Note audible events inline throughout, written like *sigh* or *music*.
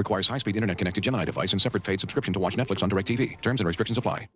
Requires high-speed internet-connected Gemini device and separate paid subscription to watch Netflix on DirecTV. Terms and restrictions apply.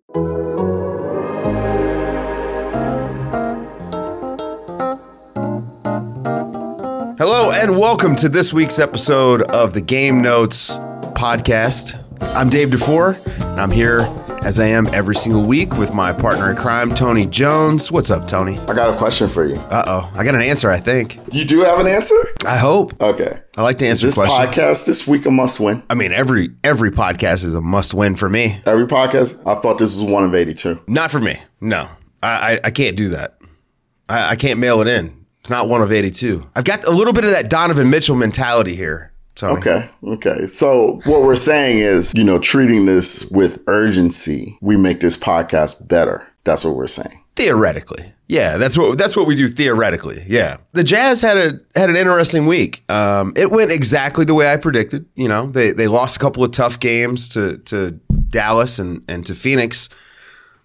Hello and welcome to this week's episode of the Game Notes podcast. I'm Dave DeFore, and I'm here as I am every single week with my partner in crime, Tony Jones. What's up, Tony? I got a question for you. Uh oh, I got an answer. I think. You do have an answer? I hope. Okay. I like to Is answer this questions. podcast this week a must win? I mean, every every podcast is a must win for me. Every podcast? I thought this was one of 82. Not for me. No, I I, I can't do that. I, I can't mail it in. It's not one of eighty-two. I've got a little bit of that Donovan Mitchell mentality here. Tony. Okay. Okay. So what we're saying is, you know, treating this with urgency, we make this podcast better. That's what we're saying. Theoretically. Yeah, that's what that's what we do theoretically. Yeah. The Jazz had a had an interesting week. Um, it went exactly the way I predicted. You know, they they lost a couple of tough games to to Dallas and, and to Phoenix.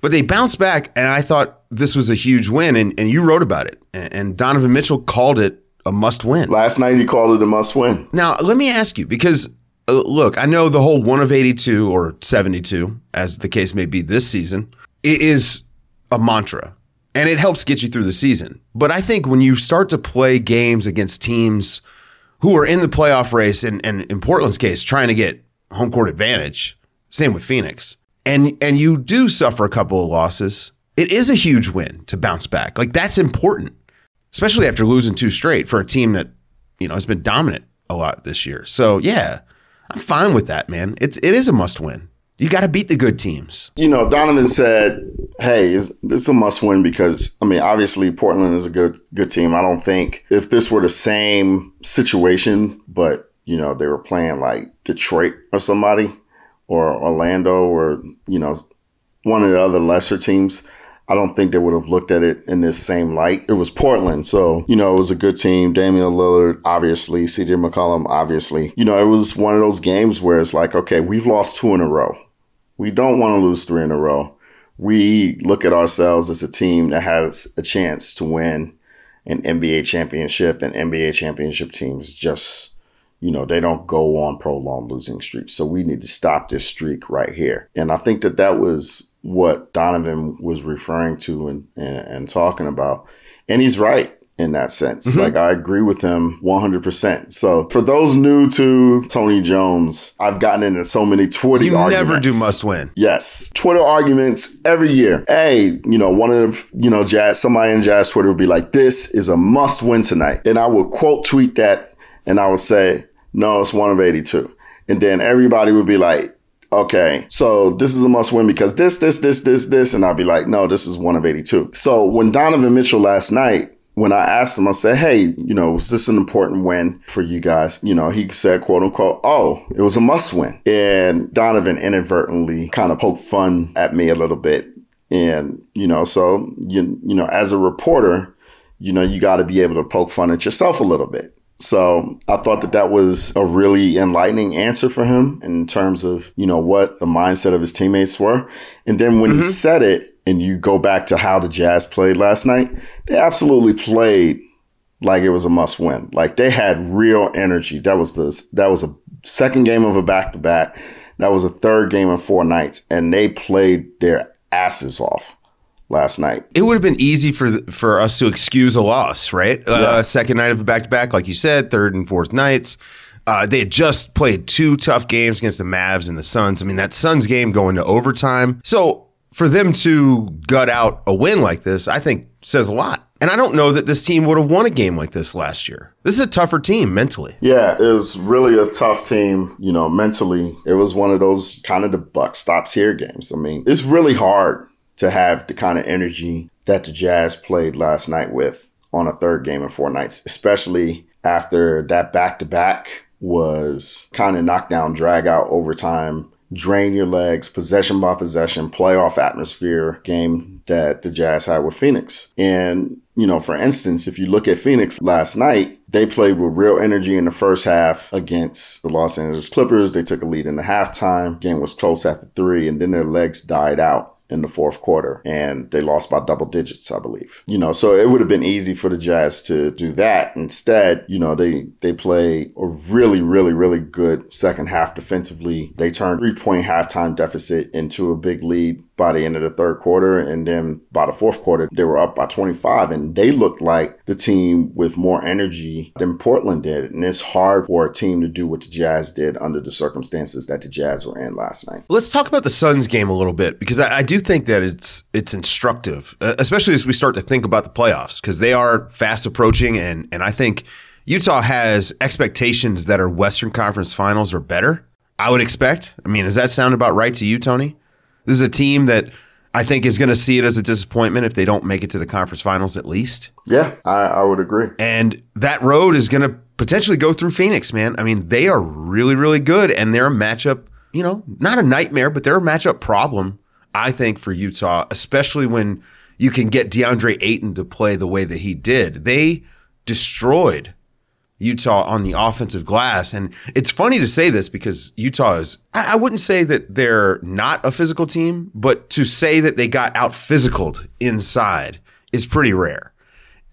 But they bounced back and I thought this was a huge win and, and you wrote about it. And, and Donovan Mitchell called it a must win. Last night he called it a must win. Now, let me ask you because uh, look, I know the whole one of 82 or 72, as the case may be this season, it is a mantra and it helps get you through the season. But I think when you start to play games against teams who are in the playoff race and, and in Portland's case, trying to get home court advantage, same with Phoenix, and, and you do suffer a couple of losses, it is a huge win to bounce back. Like that's important especially after losing two straight for a team that you know has been dominant a lot this year. So yeah, I'm fine with that, man. It's it is a must win. You got to beat the good teams. You know, Donovan said, "Hey, this is a must win because I mean, obviously Portland is a good good team. I don't think if this were the same situation, but you know, they were playing like Detroit or somebody or Orlando or you know, one of the other lesser teams." I don't think they would have looked at it in this same light. It was Portland, so you know it was a good team. Damian Lillard, obviously, CJ McCollum, obviously. You know, it was one of those games where it's like, okay, we've lost two in a row. We don't want to lose three in a row. We look at ourselves as a team that has a chance to win an NBA championship, and NBA championship teams just, you know, they don't go on prolonged losing streaks. So we need to stop this streak right here. And I think that that was what Donovan was referring to and, and, and talking about. And he's right in that sense. Mm-hmm. Like I agree with him 100%. So for those new to Tony Jones, I've gotten into so many Twitter You arguments. never do must win. Yes. Twitter arguments every year. Hey, you know, one of, you know, Jazz, somebody in Jazz Twitter would be like, this is a must win tonight. And I would quote tweet that and I would say, no, it's one of 82. And then everybody would be like, okay, so this is a must win because this, this, this, this, this. And I'd be like, no, this is one of 82. So when Donovan Mitchell last night, when I asked him, I said, hey, you know, was this an important win for you guys? You know, he said, quote unquote, oh, it was a must win. And Donovan inadvertently kind of poked fun at me a little bit. And, you know, so, you, you know, as a reporter, you know, you got to be able to poke fun at yourself a little bit. So I thought that that was a really enlightening answer for him in terms of, you know, what the mindset of his teammates were. And then when he mm-hmm. said it and you go back to how the Jazz played last night, they absolutely played like it was a must win. Like they had real energy. That was the that was a second game of a back to back. That was a third game in four nights and they played their asses off last night. It would have been easy for for us to excuse a loss, right? Yeah. Uh, second night of a back to back, like you said, third and fourth nights. Uh, they had just played two tough games against the Mavs and the Suns. I mean, that Suns game going to overtime. So for them to gut out a win like this, I think says a lot. And I don't know that this team would have won a game like this last year. This is a tougher team mentally. Yeah, it was really a tough team, you know, mentally. It was one of those kind of the buck stops here games. I mean, it's really hard to have the kind of energy that the Jazz played last night with on a third game in four nights, especially after that back to back was kind of knockdown, drag out overtime drain your legs, possession by possession, playoff atmosphere game that the Jazz had with Phoenix. And, you know, for instance, if you look at Phoenix last night, they played with real energy in the first half against the Los Angeles Clippers. They took a lead in the halftime. Game was close after three, and then their legs died out in the fourth quarter and they lost by double digits, I believe. You know, so it would have been easy for the Jazz to do that. Instead, you know, they they play a really, really, really good second half defensively. They turned three point halftime deficit into a big lead by the end of the third quarter. And then by the fourth quarter, they were up by 25. And they looked like the team with more energy than Portland did. And it's hard for a team to do what the Jazz did under the circumstances that the Jazz were in last night. Let's talk about the Suns game a little bit because I, I do think that it's it's instructive, uh, especially as we start to think about the playoffs because they are fast approaching, and and I think Utah has expectations that are Western Conference Finals or better. I would expect. I mean, does that sound about right to you, Tony? This is a team that I think is going to see it as a disappointment if they don't make it to the conference finals at least. Yeah, I, I would agree. And that road is going to potentially go through Phoenix, man. I mean, they are really, really good, and they're a matchup, you know, not a nightmare, but they're a matchup problem, I think, for Utah, especially when you can get DeAndre Ayton to play the way that he did. They destroyed Utah on the offensive glass. And it's funny to say this because Utah is, I wouldn't say that they're not a physical team, but to say that they got out physicaled inside is pretty rare.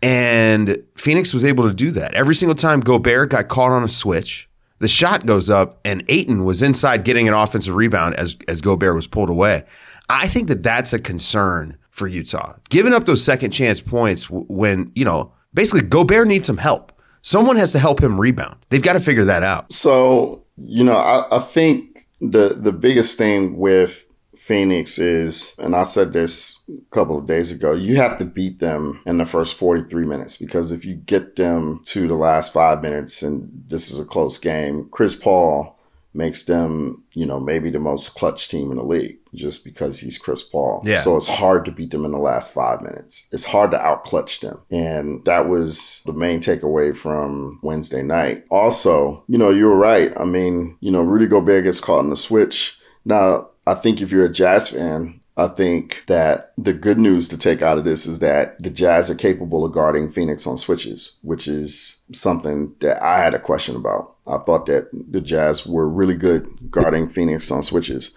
And Phoenix was able to do that. Every single time Gobert got caught on a switch, the shot goes up and Ayton was inside getting an offensive rebound as, as Gobert was pulled away. I think that that's a concern for Utah. Giving up those second chance points when, you know, basically Gobert needs some help someone has to help him rebound. They've got to figure that out. So, you know, I, I think the the biggest thing with Phoenix is, and I said this a couple of days ago, you have to beat them in the first 43 minutes because if you get them to the last five minutes and this is a close game, Chris Paul makes them, you know, maybe the most clutch team in the league just because he's Chris Paul. Yeah. So it's hard to beat them in the last five minutes. It's hard to outclutch them. And that was the main takeaway from Wednesday night. Also, you know, you were right. I mean, you know, Rudy Gobert gets caught in the switch. Now, I think if you're a Jazz fan, I think that the good news to take out of this is that the Jazz are capable of guarding Phoenix on switches, which is something that I had a question about. I thought that the Jazz were really good guarding Phoenix on switches,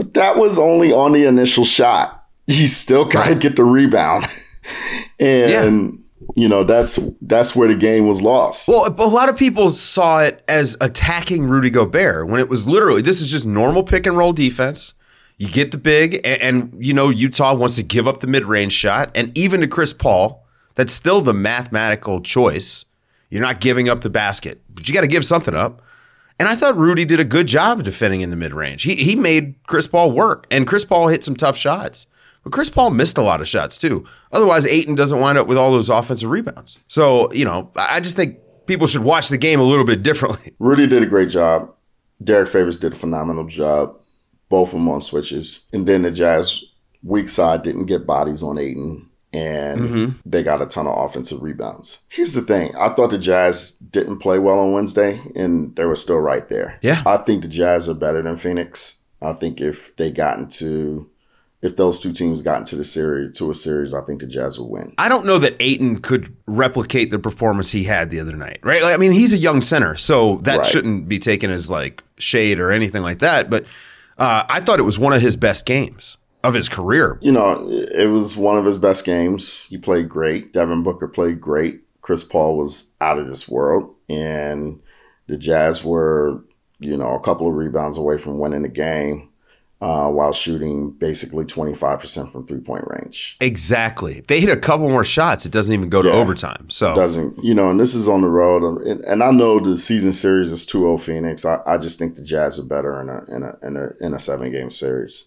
but that was only on the initial shot. You still got to get the rebound. *laughs* and yeah you know that's that's where the game was lost. Well, a lot of people saw it as attacking Rudy Gobert when it was literally this is just normal pick and roll defense. You get the big, and, and you know Utah wants to give up the mid range shot, and even to Chris Paul, that's still the mathematical choice. You're not giving up the basket, but you got to give something up. And I thought Rudy did a good job of defending in the mid range. He he made Chris Paul work, and Chris Paul hit some tough shots. But Chris Paul missed a lot of shots too. Otherwise, Ayton doesn't wind up with all those offensive rebounds. So you know, I just think people should watch the game a little bit differently. *laughs* Rudy did a great job. Derrick Favors did a phenomenal job both of them on switches. And then the Jazz weak side didn't get bodies on Ayton and mm-hmm. they got a ton of offensive rebounds. Here's the thing. I thought the Jazz didn't play well on Wednesday and they were still right there. Yeah. I think the Jazz are better than Phoenix. I think if they got into if those two teams got into the series to a series, I think the Jazz would win. I don't know that Ayton could replicate the performance he had the other night, right? Like, I mean, he's a young center, so that right. shouldn't be taken as like shade or anything like that. But uh, I thought it was one of his best games of his career. You know, it was one of his best games. He played great. Devin Booker played great. Chris Paul was out of this world. And the Jazz were, you know, a couple of rebounds away from winning the game uh, while shooting basically 25% from three point range. Exactly. If they hit a couple more shots, it doesn't even go to overtime. So, it doesn't, you know, and this is on the road. And, and I know the season series is 2 0 Phoenix. I, I, just think the Jazz are better in a, in a, in a, in a seven game series.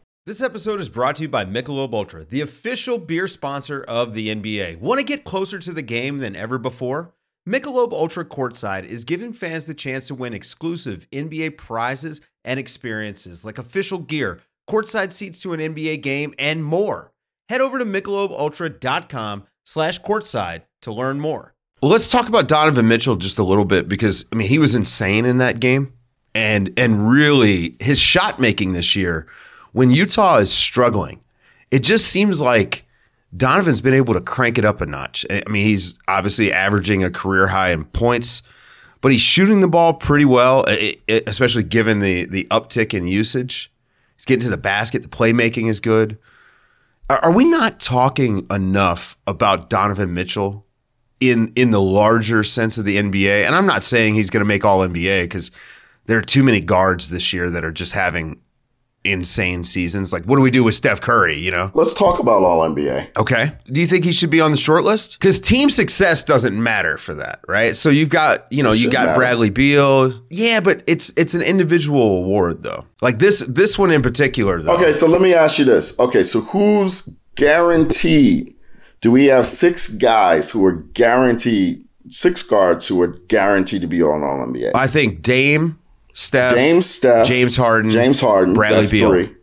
This episode is brought to you by Michelob Ultra, the official beer sponsor of the NBA. Want to get closer to the game than ever before? Michelob Ultra Courtside is giving fans the chance to win exclusive NBA prizes and experiences like official gear, courtside seats to an NBA game, and more. Head over to michelobultra.com slash courtside to learn more. Well, let's talk about Donovan Mitchell just a little bit because I mean he was insane in that game. And and really his shot making this year, when Utah is struggling, it just seems like Donovan's been able to crank it up a notch. I mean, he's obviously averaging a career high in points, but he's shooting the ball pretty well, especially given the the uptick in usage. He's getting to the basket. The playmaking is good. Are we not talking enough about Donovan Mitchell in in the larger sense of the NBA? And I'm not saying he's going to make All NBA because there are too many guards this year that are just having insane seasons. Like, what do we do with Steph Curry? You know, Let's talk about All NBA. Okay. Do you think he should be on the short list? Because team success doesn't matter for that, right? So you've got, you know, It you got matter. Bradley Beal. Yeah, but it's it's an individual award though. Like this this one in particular though. Okay, so let me ask you this. Okay, so who's guaranteed? Do we have six guys who are guaranteed, six guards who are guaranteed to be on All NBA? I think Dame, Steph, Dame, Steph, James Harden, James Harden, Bradley Beal. three.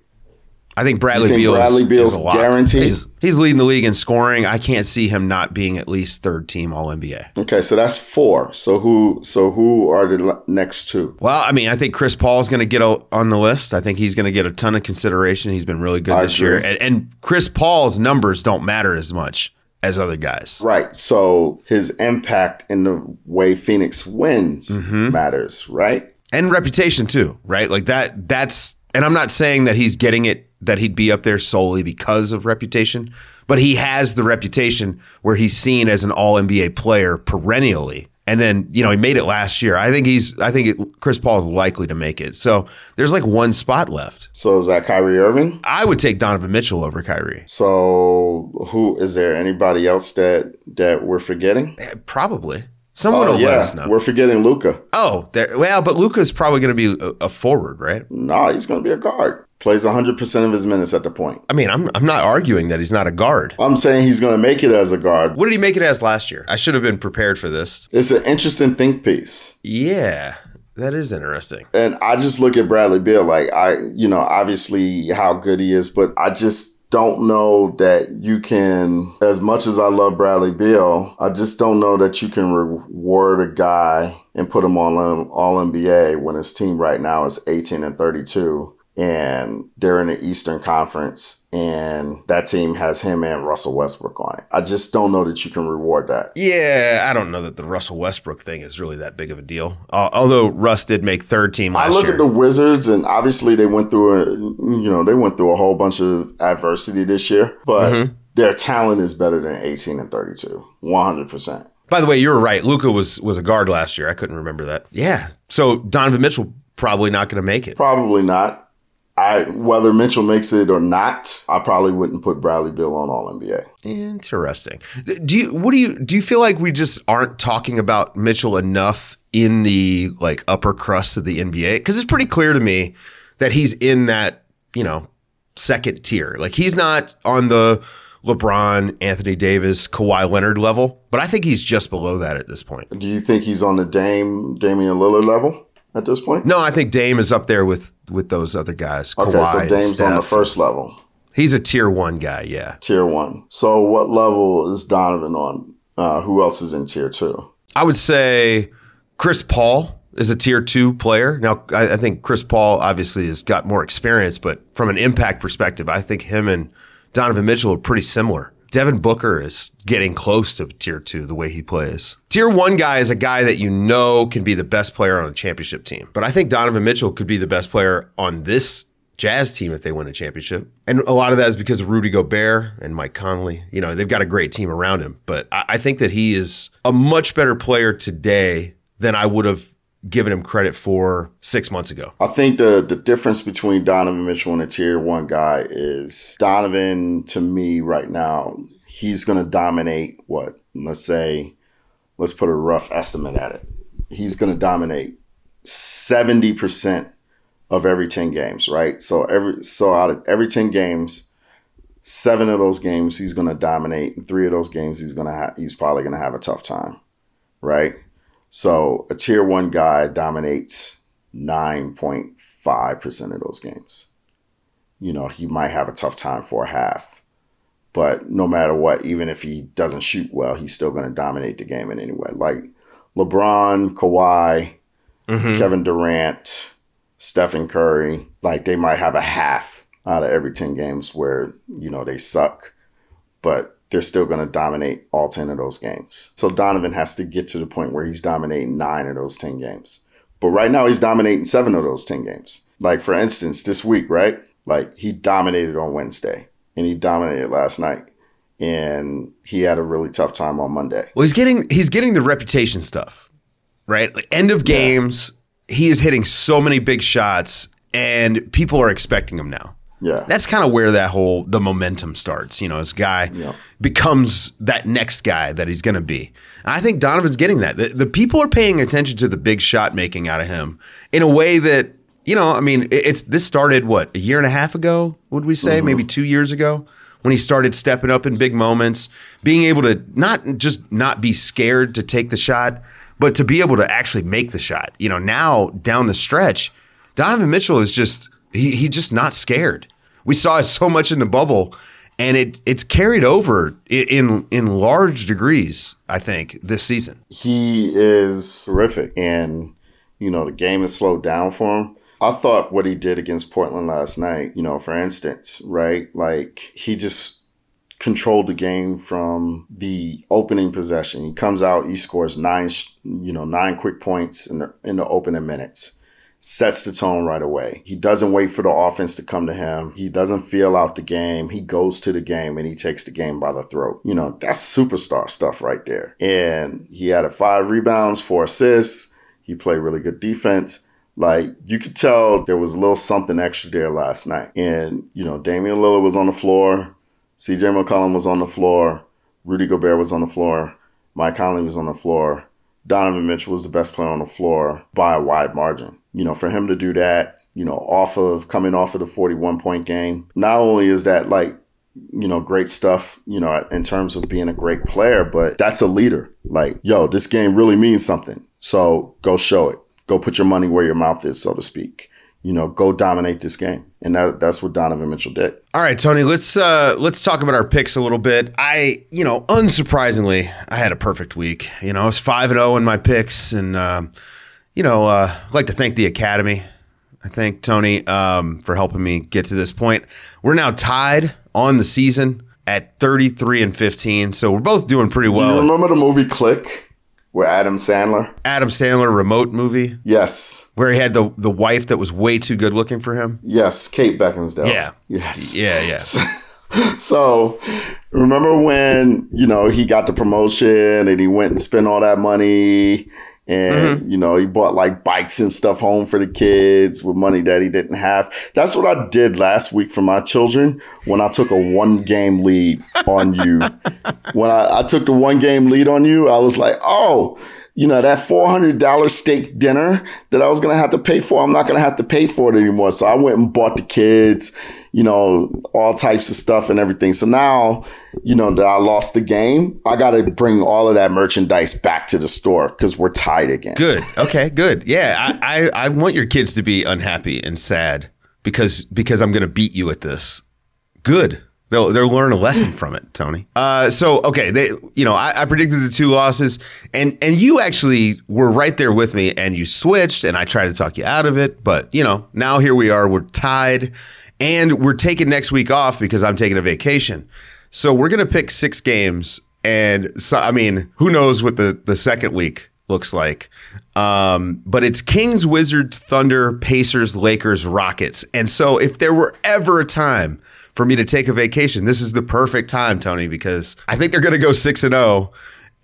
I think Bradley Beal Bradley is, Beal's is a lock. guaranteed? He's, he's leading the league in scoring. I can't see him not being at least third team All NBA. Okay, so that's four. So who? So who are the next two? Well, I mean, I think Chris Paul is going to get o- on the list. I think he's going to get a ton of consideration. He's been really good I this agree. year. And, and Chris Paul's numbers don't matter as much as other guys. Right. So his impact in the way Phoenix wins Mm-hmm. matters, right? And reputation too, right? Like that that's and I'm not saying that he's getting it that he'd be up there solely because of reputation, but he has the reputation where he's seen as an all NBA player perennially. And then, you know, he made it last year. I think he's I think it, Chris Paul is likely to make it. So, there's like one spot left. So is that Kyrie Irving? I would take Donovan Mitchell over Kyrie. So who is there? Anybody else that that we're forgetting? Eh, probably. Someone Oh will yeah, let us know. we're forgetting Luka. oh, there, well, but Luka's probably going to be a, a forward, right? No, he's going to be a guard. Plays 100% of his minutes at the point. I mean, I'm I'm not arguing that he's not a guard. I'm saying he's going to make it as a guard. What did he make it as last year? I should have been prepared for this. It's an interesting think piece. Yeah, that is interesting. And I just look at Bradley Beal like I, you know, obviously how good he is, but I just don't know that you can as much as I love Bradley Beal, I just don't know that you can reward a guy and put him on all NBA when his team right now is 18 and 32 and they're in the Eastern Conference and that team has him and Russell Westbrook on it. I just don't know that you can reward that. Yeah, I don't know that the Russell Westbrook thing is really that big of a deal. Uh, although Russ did make third team last year. I look year. at the Wizards, and obviously they went through a, you know, they went through a whole bunch of adversity this year, but Mm-hmm. their talent is better than 18 and 32, 100%. By the way, you were right. Luka was was a guard last year. I couldn't remember that. Yeah. So Donovan Mitchell probably not going to make it. Probably not. I whether Mitchell makes it or not, I probably wouldn't put Bradley Beal on All NBA. Interesting. Do you what do you do you feel like we just aren't talking about Mitchell enough in the like upper crust of the NBA? Cuz it's pretty clear to me that he's in that, you know, second tier. Like he's not on the LeBron, Anthony Davis, Kawhi Leonard level, but I think he's just below that at this point. Do you think he's on the Dame Damian Lillard level at this point? No, I think Dame is up there with with those other guys. Okay, Kawhi so Dame's on the first level, He's a tier 1 guy, yeah. tier one. So what level is Donovan on? Uh, who else is in tier two? I would say Chris Paul is a tier two player. Now, I, I think Chris Paul obviously has got more experience, but from an impact perspective, I think him and Donovan Mitchell are pretty similar. Devin Booker is getting close to tier two the way he plays. Tier one guy is a guy that you know can be the best player on a championship team. But I think Donovan Mitchell could be the best player on this Jazz team if they win a championship. And a lot of that is because of Rudy Gobert and Mike Conley. You know, they've got a great team around him. But I, I think that he is a much better player today than I would have given him credit for six months ago. I think the the difference between Donovan Mitchell and a tier one guy is Donovan to me right now, he's gonna dominate what, let's say, let's put a rough estimate at it. He's gonna dominate 70% of every 10 games, right? So every so out of every 10 games, seven of those games he's going to dominate, and three of those games he's to have he's probably going to have a tough time, right? So a tier 1 guy dominates 9.5% of those games. You know, he might have a tough time for a half. But no matter what, even if he doesn't shoot well, he's still going to dominate the game in any way. Like LeBron, Kawhi, mm-hmm. Kevin Durant, Stephen Curry, like they might have a half out of every 10 games where, you know, they suck, but they're still going to dominate all 10 of those games. So Donovan has to get to the point where he's dominating nine of those 10 games. But right now he's dominating seven of those 10 games. Like, for instance, this week, right? Like, he dominated on Wednesday and he dominated last night. And he had a really tough time on Monday. Well, he's getting he's getting the reputation stuff, right? Like end of games, he is hitting so many big shots, and people are expecting him now. Yeah. That's kind of where that whole the momentum starts. You know, this guy Yeah. becomes that next guy that he's going to be. And I think Donovan's getting that. The, the people are paying attention to the big shot making out of him in a way that you know. I mean, it- it's this started what a year and a half ago. Would we say maybe mm-hmm. two years ago? When he started stepping up in big moments, being able to not just not be scared to take the shot, but to be able to actually make the shot. You know, now down the stretch, Donovan Mitchell is just he he just not scared. We saw *laughs* so much in the bubble, and it it's carried over in in large degrees. I think this season. he is terrific and you know the game has slowed down for him i thought what he did against portland last night you know for instance right like he just controlled the game from the opening possession he comes out he scores nine you know nine quick points in the in the opening minutes sets the tone right away. He doesn't wait for the offense to come to him. He doesn't feel out the game. He goes to the game and he takes the game by the throat. You know, that's superstar stuff right there. And he had a five rebounds, four assists. He played really good defense. Like you could tell there was a little something extra there last night. And, you know, Damian Lillard was on the floor. CJ McCollum was on the floor. Rudy Gobert was on the floor. Mike Conley was on the floor. Donovan Mitchell was the best player on the floor by a wide margin. You know, for him to do that, you know, off of coming off of the 41 point game, not only is that like, you know, great stuff, you know, in terms of being a great player, but that's a leader. Like, yo, this game really means something. So go show it. Go put your money where your mouth is, so to speak. You know, go dominate this game. And that, that's what Donovan Mitchell did. All right, Tony, let's uh let's talk about our picks a little bit. I, you know, unsurprisingly, I had a perfect week. You know, I was 5 and 0 in my picks and um you know, uh I'd like to thank the academy. I thank Tony um for helping me get to this point. We're now tied on the season at 33 and 15, so we're both doing pretty well. Do you remember the movie Click Where Adam Sandler? Adam Sandler remote movie Yes. where he had the the wife that was way too good looking for him. Yes. Kate Beckinsale. Yeah. Yes. Yeah, yeah. *laughs* So remember when, you know, he got the promotion and he went and spent all that money and, Mm-hmm. you know, he bought like bikes and stuff home for the kids with money that he didn't have. That's what I did last week for my children when I took a one game lead on you. when I, I took the one game lead on you, I was like, oh, you know, that $400 steak dinner that I was going to have to pay for, I'm not going to have to pay for it anymore. So I went and bought the kids, you know, all types of stuff and everything. So now, you know, that I lost the game, I got to bring all of that merchandise back to the store because we're tied again. Good. Okay. Good. Yeah. I, I, I want your kids to be unhappy and sad because because I'm going to beat you at this. Good. They'll they'll learn a lesson from it, Tony. Uh, so okay, they you know I, I predicted the two losses, and and you actually were right there with me, and you switched, and I tried to talk you out of it, but you know now here we are, we're tied, and we're taking next week off because I'm taking a vacation. So we're gonna pick six games, and so I mean, who knows what the the second week looks like. Um, but it's Kings, Wizards, Thunder, Pacers, Lakers, Rockets. And so if there were ever a time for me to take a vacation, this is the perfect time, Tony, because I think they're going to go 6 and 0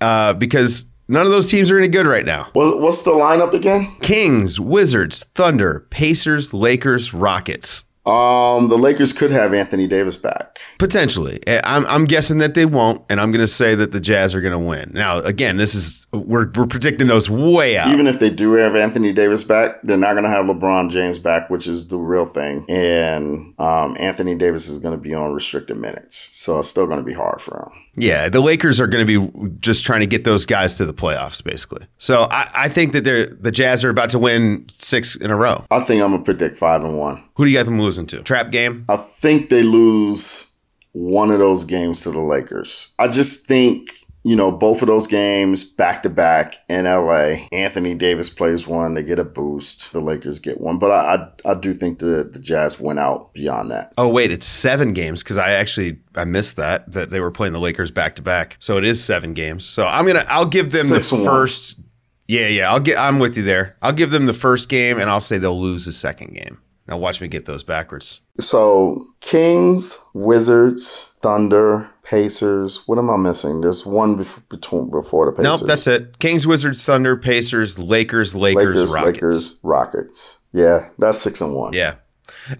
uh, because None of those teams are any good right now. What's the lineup again? Kings, Wizards, Thunder, Pacers, Lakers, Rockets. Um, the Lakers could have Anthony Davis back. Potentially. Eh, I'm, I'm guessing that they won't, and I'm going to say that the Jazz are going to win. Now, again, this is, we're, we're predicting those way out. Even if they do have Anthony Davis back, they're not going to have LeBron James back, which is the real thing. And um, Anthony Davis is going to be on restricted minutes. So it's still going to be hard for him. Yeah, the Lakers are going to be just trying to get those guys to the playoffs, basically. So I, I think that they're the Jazz are about to win six in a row. I think I'm going to predict five and one. Who do you got them losing to? Trap game? I think they lose one of those games to the Lakers. I just think you know, both of those games back to back in LA. Anthony Davis plays one, they get a boost. The Lakers get one, but I I, I do think the the Jazz went out beyond that. Oh wait, it's seven games because I actually I missed that that they were playing the Lakers back to back. So it is seven games. So I'm gonna I'll give them Six the and one. first. Yeah, yeah, I'll get. I'm with you there. I'll give them the first game, and I'll say they'll lose the second game. Now watch me get those backwards. So Kings, Wizards, Thunder, Pacers. What am I missing? There's one bef- between before the Pacers. Nope, that's it. Kings, Wizards, Thunder, Pacers, Lakers, Lakers, Lakers, Rockets. Lakers, Rockets. Yeah, that's six and one. Yeah.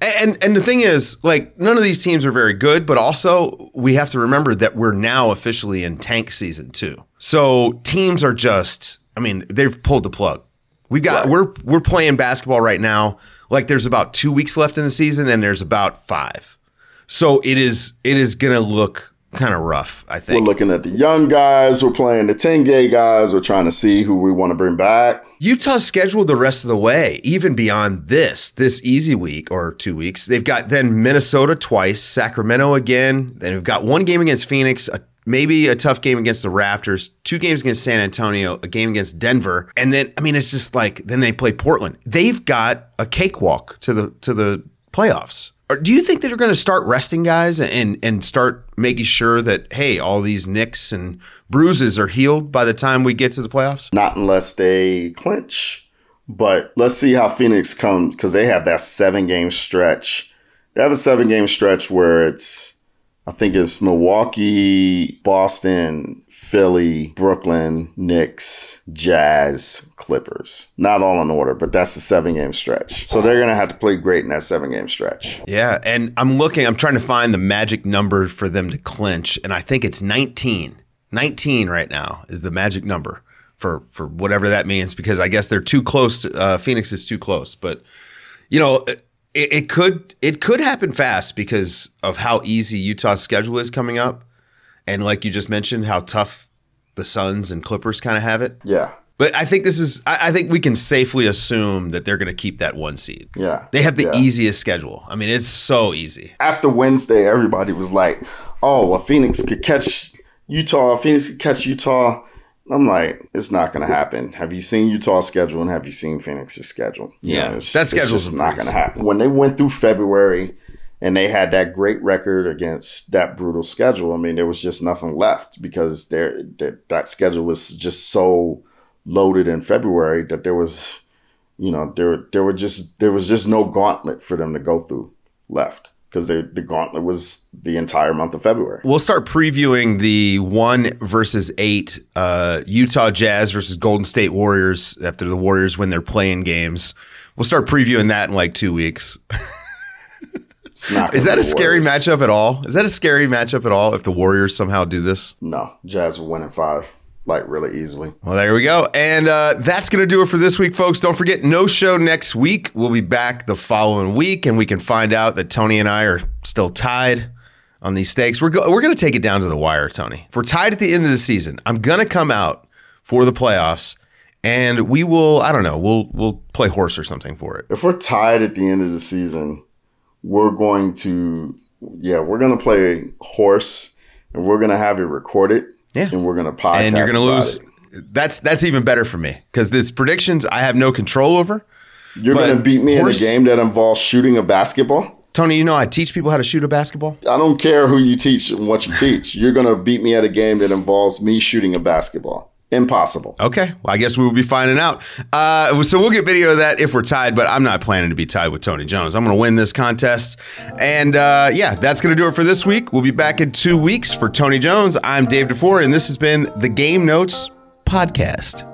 And, and the thing is, like, none of these teams are very good, but also we have to remember that we're now officially in tank season too. So teams are just, I mean, they've pulled the plug. We've got Right. we're we're playing basketball right now. Like there's about two weeks left in the season, and there's about five. So it is it is gonna look kind of rough. I think We're looking at the young guys. We're playing the 10 gay guys. We're trying to see who we want to bring back. Utah's scheduled the rest of the way, even beyond this, this easy week or two weeks. They've got then Minnesota twice, Sacramento again. Then we've got one game against Phoenix, a, maybe a tough game against the Raptors, two games against San Antonio, a game against Denver, and then I mean it's just like then they play Portland. They've got a cakewalk to the to the playoffs. Do you think that they're going to start resting guys and and start making sure that hey, all these nicks and bruises are healed by the time we get to the playoffs? Not unless they clinch. But let's see how Phoenix comes because they have that seven game stretch. They have a seven game stretch where it's, I think it's Milwaukee, Boston, Philly, Brooklyn, Knicks, Jazz, Clippers. Not all in order, but that's the seven game stretch. So they're going to have to play great in that seven game stretch. Yeah, and I'm looking, I'm trying to find the magic number for them to clinch, and I think it's 19. 19 right now is the magic number for for whatever that means because I guess they're too close. To, uh, Phoenix is too close, but you know it, it could it could happen fast because of how easy Utah's schedule is coming up, and like you just mentioned, how tough the Suns and Clippers kind of have it. Yeah. But I think this is I, I think we can safely assume that they're going to keep that one seed. Yeah. They have the Yeah. easiest schedule. I mean, it's so easy. after Wednesday, everybody was like, "Oh, well, Phoenix could catch Utah. Phoenix could catch Utah." I'm like, it's not going to happen. Have you seen Utah's schedule and have you seen Phoenix's schedule? You Yeah, it's, that schedule's just not going to happen. When they went through February and they had that great record against that brutal schedule, I mean, there was just nothing left because there that, that schedule was just so loaded in February that there was, you know, there there were just there was just no gauntlet for them to go through left because the the gauntlet was the entire month of February. We'll start previewing the one versus eight uh, Utah Jazz versus Golden State Warriors after the Warriors win their play-in games. We'll start previewing that in like two weeks. *laughs* Is that a scary Warriors. matchup at all? Is that a scary matchup at all if the Warriors somehow do this? No, Jazz will win in five, like really easily. Well, there we go. And uh, that's going to do it for this week, folks. Don't forget, no show next week. We'll be back the following week, and we can find out that Tony and I are still tied on these stakes. We're, go- we're going to take it down to the wire, Tony. If we're tied at the end of the season, I'm going to come out for the playoffs, and we will, I don't know, we'll, we'll play horse or something for it. If we're tied at the end of the season, we're going to yeah, we're gonna play horse and we're gonna have it recorded. Yeah. And we're gonna podcast. and you're going to about lose. it. That's that's even better for me because this predictions I have no control over. You're gonna beat me horse- in a game that involves shooting a basketball. Tony, you know I teach people how to shoot a basketball. I don't care who you teach and what you teach. You're gonna beat me at a game that involves me shooting a basketball. Impossible. Okay. Well, I guess we will be finding out. Uh, so we'll get video of that if we're tied, but I'm not planning to be tied with Tony Jones. I'm going to win this contest. And uh, yeah, that's going to do it for this week. We'll be back in two weeks for Tony Jones. I'm Dave DeFore, and this has been the Game Notes Podcast.